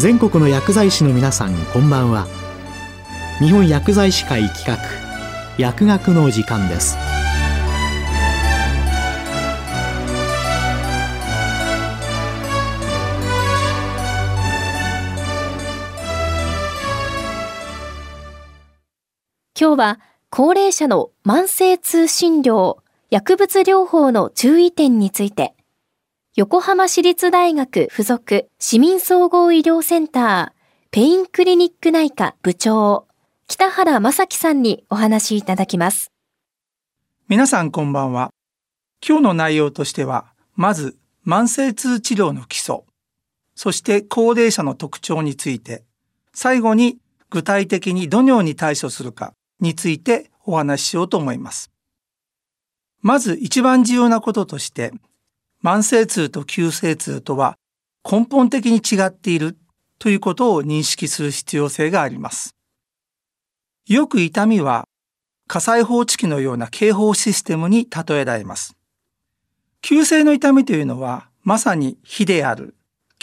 全国の薬剤師の皆さんこんばんは。日本薬剤師会企画薬学の時間です。今日は高齢者の慢性痛診療、薬物療法の注意点について、横浜市立大学附属市民総合医療センターペインクリニック内科部長、北原正樹さんにお話いただきます。皆さんこんばんは。今日の内容としては、まず慢性痛治療の基礎、そして高齢者の特徴について、最後に具体的にどのように対処するかについてお話ししようと思います。まず一番重要なこととして、慢性痛と急性痛とは根本的に違っているということを認識する必要性があります。よく痛みは火災報知器のような警報システムに例えられます。急性の痛みというのはまさに火である、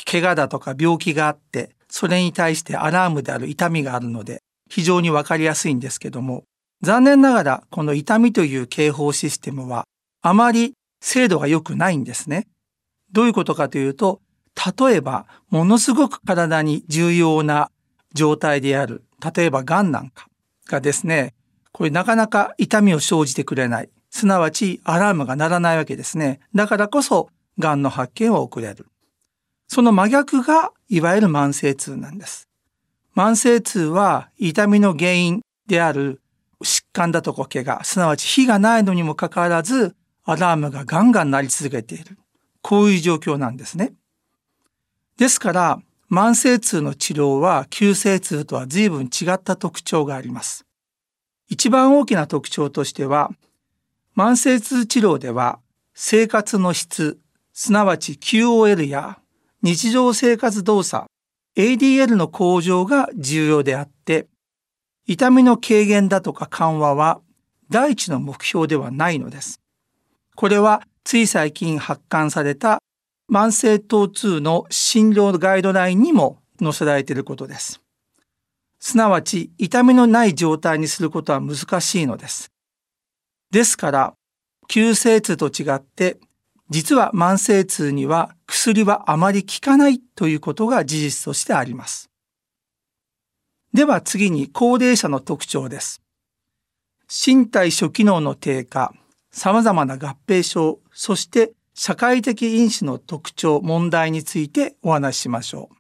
怪我だとか病気があって、それに対してアラームである痛みがあるので、非常にわかりやすいんですけども、残念ながらこの痛みという警報システムはあまり精度が良くないんですね。どういうことかというと、例えばものすごく体に重要な状態である、例えば癌なんかがですね、これなかなか痛みを生じてくれない。すなわちアラームが鳴らないわけですね。だからこそ癌の発見は遅れる。その真逆がいわゆる慢性痛なんです。慢性痛は痛みの原因である疾患だとか怪我、すなわち火がないのにもかかわらず、アラームがガンガン鳴り続けている。こういう状況なんですね。ですから、慢性痛の治療は急性痛とは随分違った特徴があります。一番大きな特徴としては、慢性痛治療では生活の質、すなわち QOL や日常生活動作、ADL の向上が重要であって、痛みの軽減だとか緩和は第一の目標ではないのです。これはつい最近発刊された慢性疼痛の診療ガイドラインにも載せられていることです。すなわち痛みのない状態にすることは難しいのです。ですから、急性痛と違って実は慢性痛には薬はあまり効かないということが事実としてあります。では次に高齢者の特徴です。身体諸機能の低下、様々な合併症、そして社会的因子の特徴、問題についてお話ししましょう。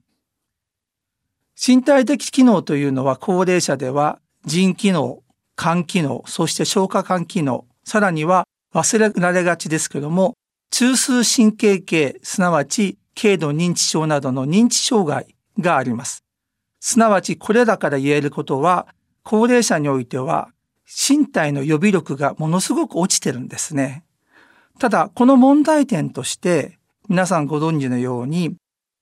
身体的機能というのは高齢者では腎機能、肝機能、そして消化管機能、さらには忘れられがちですけども、中枢神経系、すなわち軽度認知症などの認知障害があります。すなわちこれらから言えることは、高齢者においては身体の予備力がものすごく落ちてるんですね。ただ、この問題点として、皆さんご存知のように、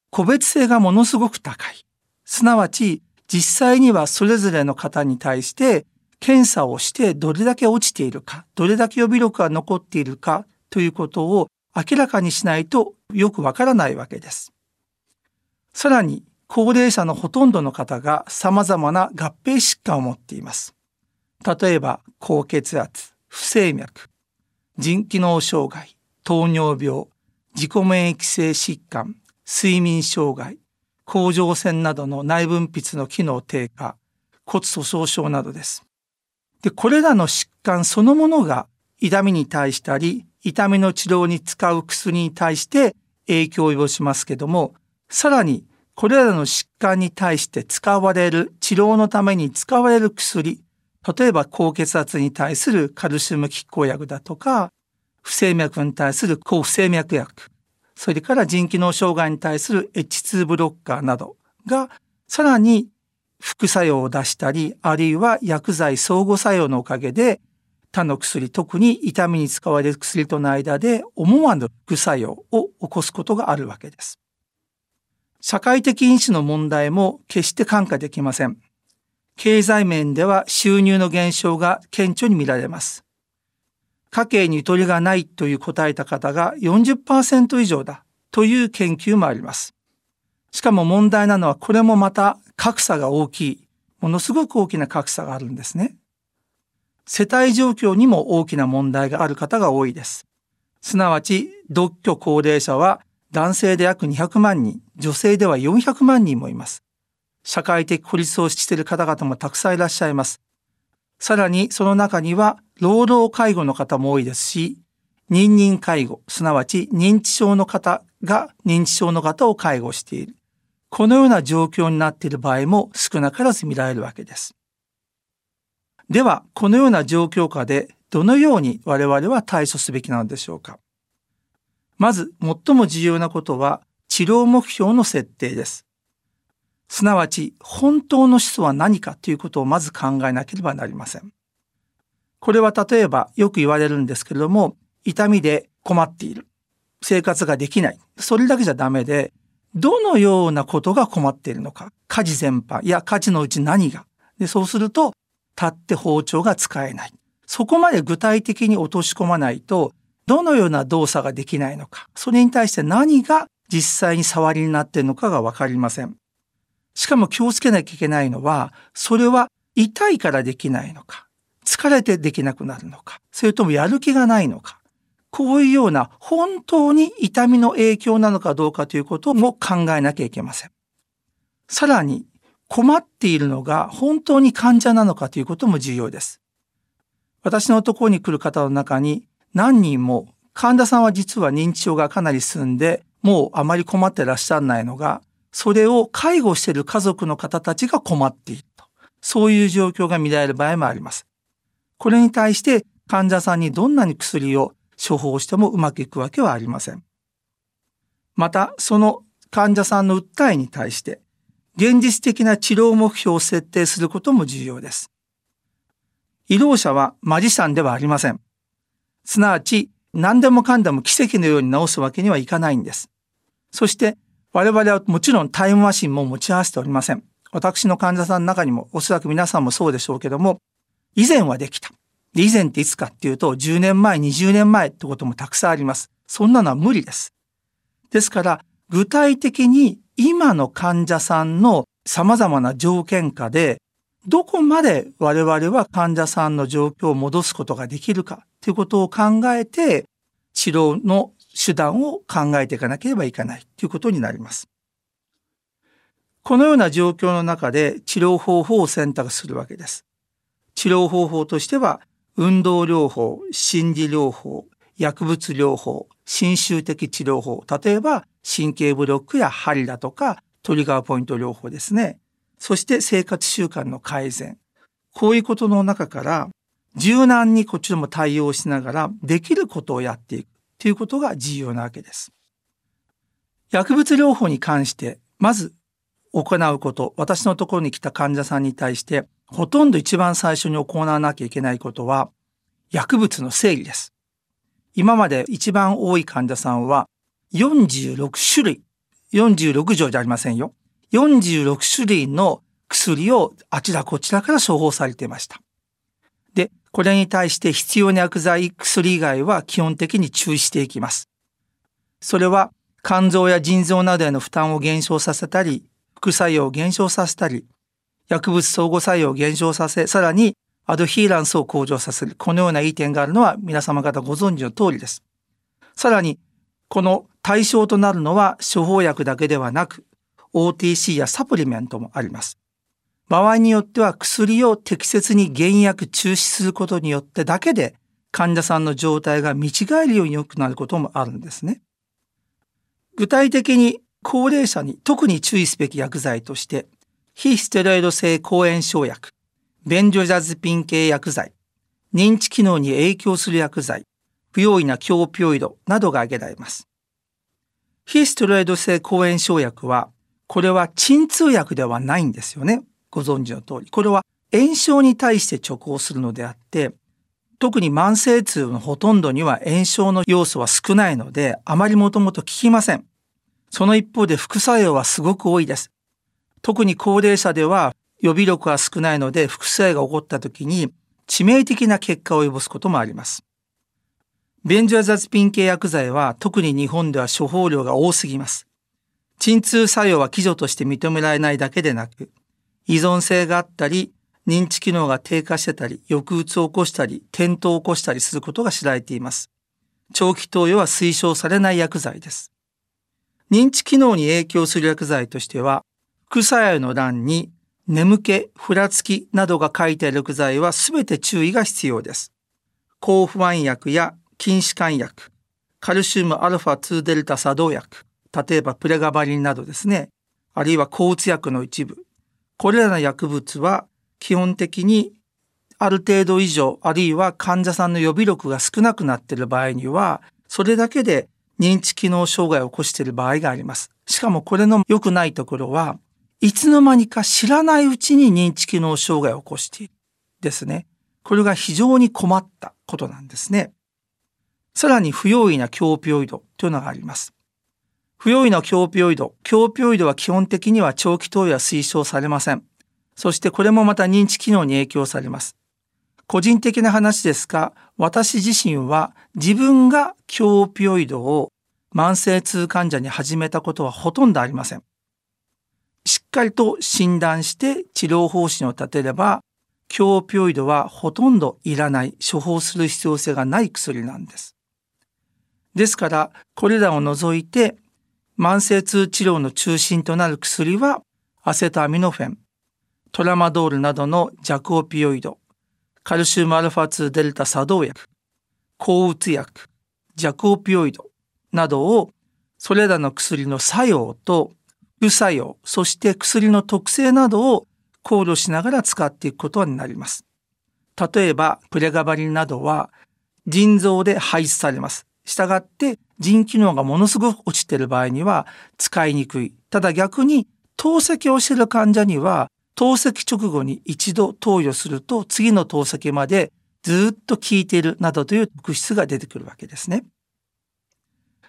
個別性がものすごく高い。すなわち、実際にはそれぞれの方に対して検査をしてどれだけ落ちているか、どれだけ予備力が残っているかということを明らかにしないとよくわからないわけです。さらに、高齢者のほとんどの方が様々な合併疾患を持っています。例えば、高血圧、不整脈、腎機能障害、糖尿病、自己免疫性疾患、睡眠障害、甲状腺などの内分泌の機能低下、骨粗鬆症などです。で、これらの疾患そのものが痛みに対したり、痛みの治療に使う薬に対して影響を及ぼしますけども、さらにこれらの疾患に対して使われる、治療のために使われる薬、例えば高血圧に対するカルシウム拮抗薬だとか、不整脈に対する抗不整脈薬、それから腎機能障害に対する H2 ブロッカーなどが、さらに副作用を出したり、あるいは薬剤相互作用のおかげで他の薬、特に痛みに使われる薬との間で思わぬ副作用を起こすことがあるわけです。社会的因子の問題も決して看過できません。経済面では収入の減少が顕著に見られます。家計にゆとりがないという答えた方が40%以上だという研究もあります。しかも問題なのはこれもまた格差が大きい、ものすごく大きな格差があるんですね。世帯状況にも大きな問題がある方が多いです。すなわち、独居高齢者は男性で約200万人、女性では400万人もいます。社会的孤立をしている方々もたくさんいらっしゃいます。さらにその中には労働介護の方も多いですし、認認介護、すなわち認知症の方が認知症の方を介護している。このような状況になっている場合も少なからず見られるわけです。では、このような状況下でどのように我々は対処すべきなのでしょうか。まず、最も重要なことは治療目標の設定です。すなわち、本当の思想は何かということをまず考えなければなりません。これは例えばよく言われるんですけれども、痛みで困っている。生活ができない。それだけじゃダメで、どのようなことが困っているのか。家事全般。いや、家事のうち何が。で、そうすると、立って包丁が使えない。そこまで具体的に落とし込まないと、どのような動作ができないのか。それに対して何が実際に触りになっているのかがわかりません。しかも気をつけなきゃいけないのは、それは痛いからできないのか。疲れてできなくなるのか。それともやる気がないのか。こういうような本当に痛みの影響なのかどうかということも考えなきゃいけません。さらに困っているのが本当に患者なのかということも重要です。私のところに来る方の中に何人も患者さんは実は認知症がかなり進んでもうあまり困ってらっしゃらないのがそれを介護している家族の方たちが困っていると。そういう状況が見られる場合もあります。これに対して患者さんにどんなに薬を処方してもうまくいくわけはありません。また、その患者さんの訴えに対して、現実的な治療目標を設定することも重要です。医療者はマジシャンではありません。すなわち、何でもかんでも奇跡のように治すわけにはいかないんです。そして、我々はもちろんタイムマシンも持ち合わせておりません。私の患者さんの中にも、おそらく皆さんもそうでしょうけども、以前はできた。で、以前っていつかっていうと、10年前、20年前ってこともたくさんあります。そんなのは無理です。ですから、具体的に今の患者さんの様々な条件下で、どこまで我々は患者さんの状況を戻すことができるかということを考えて、治療の手段を考えていかなければいけないということになります。このような状況の中で治療方法を選択するわけです。治療方法としては、運動療法、心理療法、薬物療法、侵襲的治療法、例えば神経ブロックや針だとかトリガーポイント療法ですね。そして生活習慣の改善。こういうことの中から柔軟にこっちでも対応しながらできることをやっていくということが重要なわけです。薬物療法に関してまず行うこと、私のところに来た患者さんに対してほとんど一番最初に行わなきゃいけないことは、薬物の整理です。今まで一番多い患者さんは、46種類、46錠じゃありませんよ。46種類の薬をあちらこちらから処方されていました。これに対して必要な薬剤、薬以外は基本的に注意していきます。それは肝臓や腎臓などへの負担を減少させたり、副作用を減少させたり、薬物相互作用を減少させ、さらにアドヒーランスを向上させる。このようないい点があるのは皆様方ご存知の通りです。さらに、この対象となるのは処方薬だけではなく、OTC やサプリメントもあります。場合によっては薬を適切に減薬中止することによってだけで患者さんの状態が見違えるように良くなることもあるんですね。具体的に高齢者に特に注意すべき薬剤として非ステロイド性抗炎症薬、ベンジョジャズピン系薬剤、認知機能に影響する薬剤、不用意な強ピオイドなどが挙げられます。非ステロイド性抗炎症薬は、これは鎮痛薬ではないんですよね。ご存知の通り。これは炎症に対して直行するのであって、特に慢性痛のほとんどには炎症の要素は少ないので、あまりもともと効きません。その一方で副作用はすごく多いです。特に高齢者では予備力が少ないので副作用が起こった時に致命的な結果を及ぼすこともあります。ベンジョアザツピン系薬剤は特に日本では処方量が多すぎます。鎮痛作用は基準として認められないだけでなく、依存性があったり、認知機能が低下してたり、抑うつを起こしたり、転倒を起こしたりすることが知られています。長期投与は推奨されない薬剤です。認知機能に影響する薬剤としては、副作用の欄に眠気、ふらつきなどが書いてある薬剤は全て注意が必要です。抗不安薬や筋弛緩薬、カルシウム α2 デルタ作動薬、例えばプレガバリンなどですね、あるいは抗うつ薬の一部、これらの薬物は基本的にある程度以上、あるいは患者さんの予備力が少なくなっている場合には、それだけで認知機能障害を起こしている場合があります。しかもこれの良くないところは、いつの間にか知らないうちに認知機能障害を起こしている。ですね。これが非常に困ったことなんですね。さらに不用意な強オピオイドというのがあります。不用意な強オピオイド。強オピオイドは基本的には長期投与は推奨されません。そしてこれもまた認知機能に影響されます。個人的な話ですが、私自身は自分が強オピオイドを慢性痛患者に始めたことはほとんどありません。しっかりと診断して治療方針を立てれば、強オピオイドはほとんどいらない、処方する必要性がない薬なんです。ですから、これらを除いて、慢性痛治療の中心となる薬は、アセトアミノフェン、トラマドールなどの弱オピオイド、カルシウム α2 デルタ作動薬、抗うつ薬、弱オピオイドなどを、それらの薬の作用と副作用、そして薬の特性などを考慮しながら使っていくことになります。例えば、プレガバリンなどは腎臓で排出されます。したがって腎機能がものすごく落ちている場合には使いにくい。ただ逆に透析をしている患者には透析直後に一度投与すると次の透析までずっと効いているなどという特質が出てくるわけですね。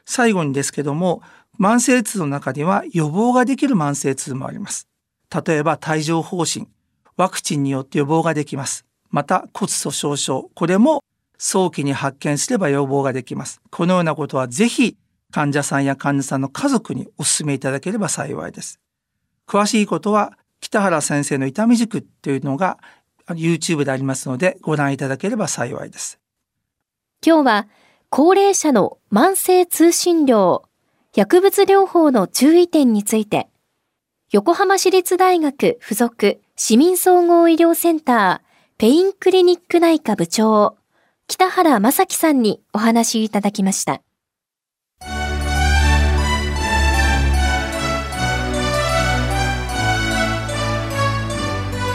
最後にですけども、慢性痛の中には予防ができる慢性痛もあります。例えば帯状疱疹、ワクチンによって予防ができます。また骨粗鬆症、これも早期に発見すれば予防ができます。このようなことはぜひ患者さんや患者さんの家族にお勧めいただければ幸いです。詳しいことは北原先生の痛み塾というのが YouTube でありますのでご覧いただければ幸いです。今日は高齢者の慢性通信療、薬物療法の注意点について横浜市立大学附属市民総合医療センターペインクリニック内科部長北原正樹さんにお話いただきました。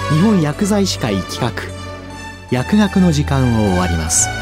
日本薬剤師会企画薬学の時間を終わります。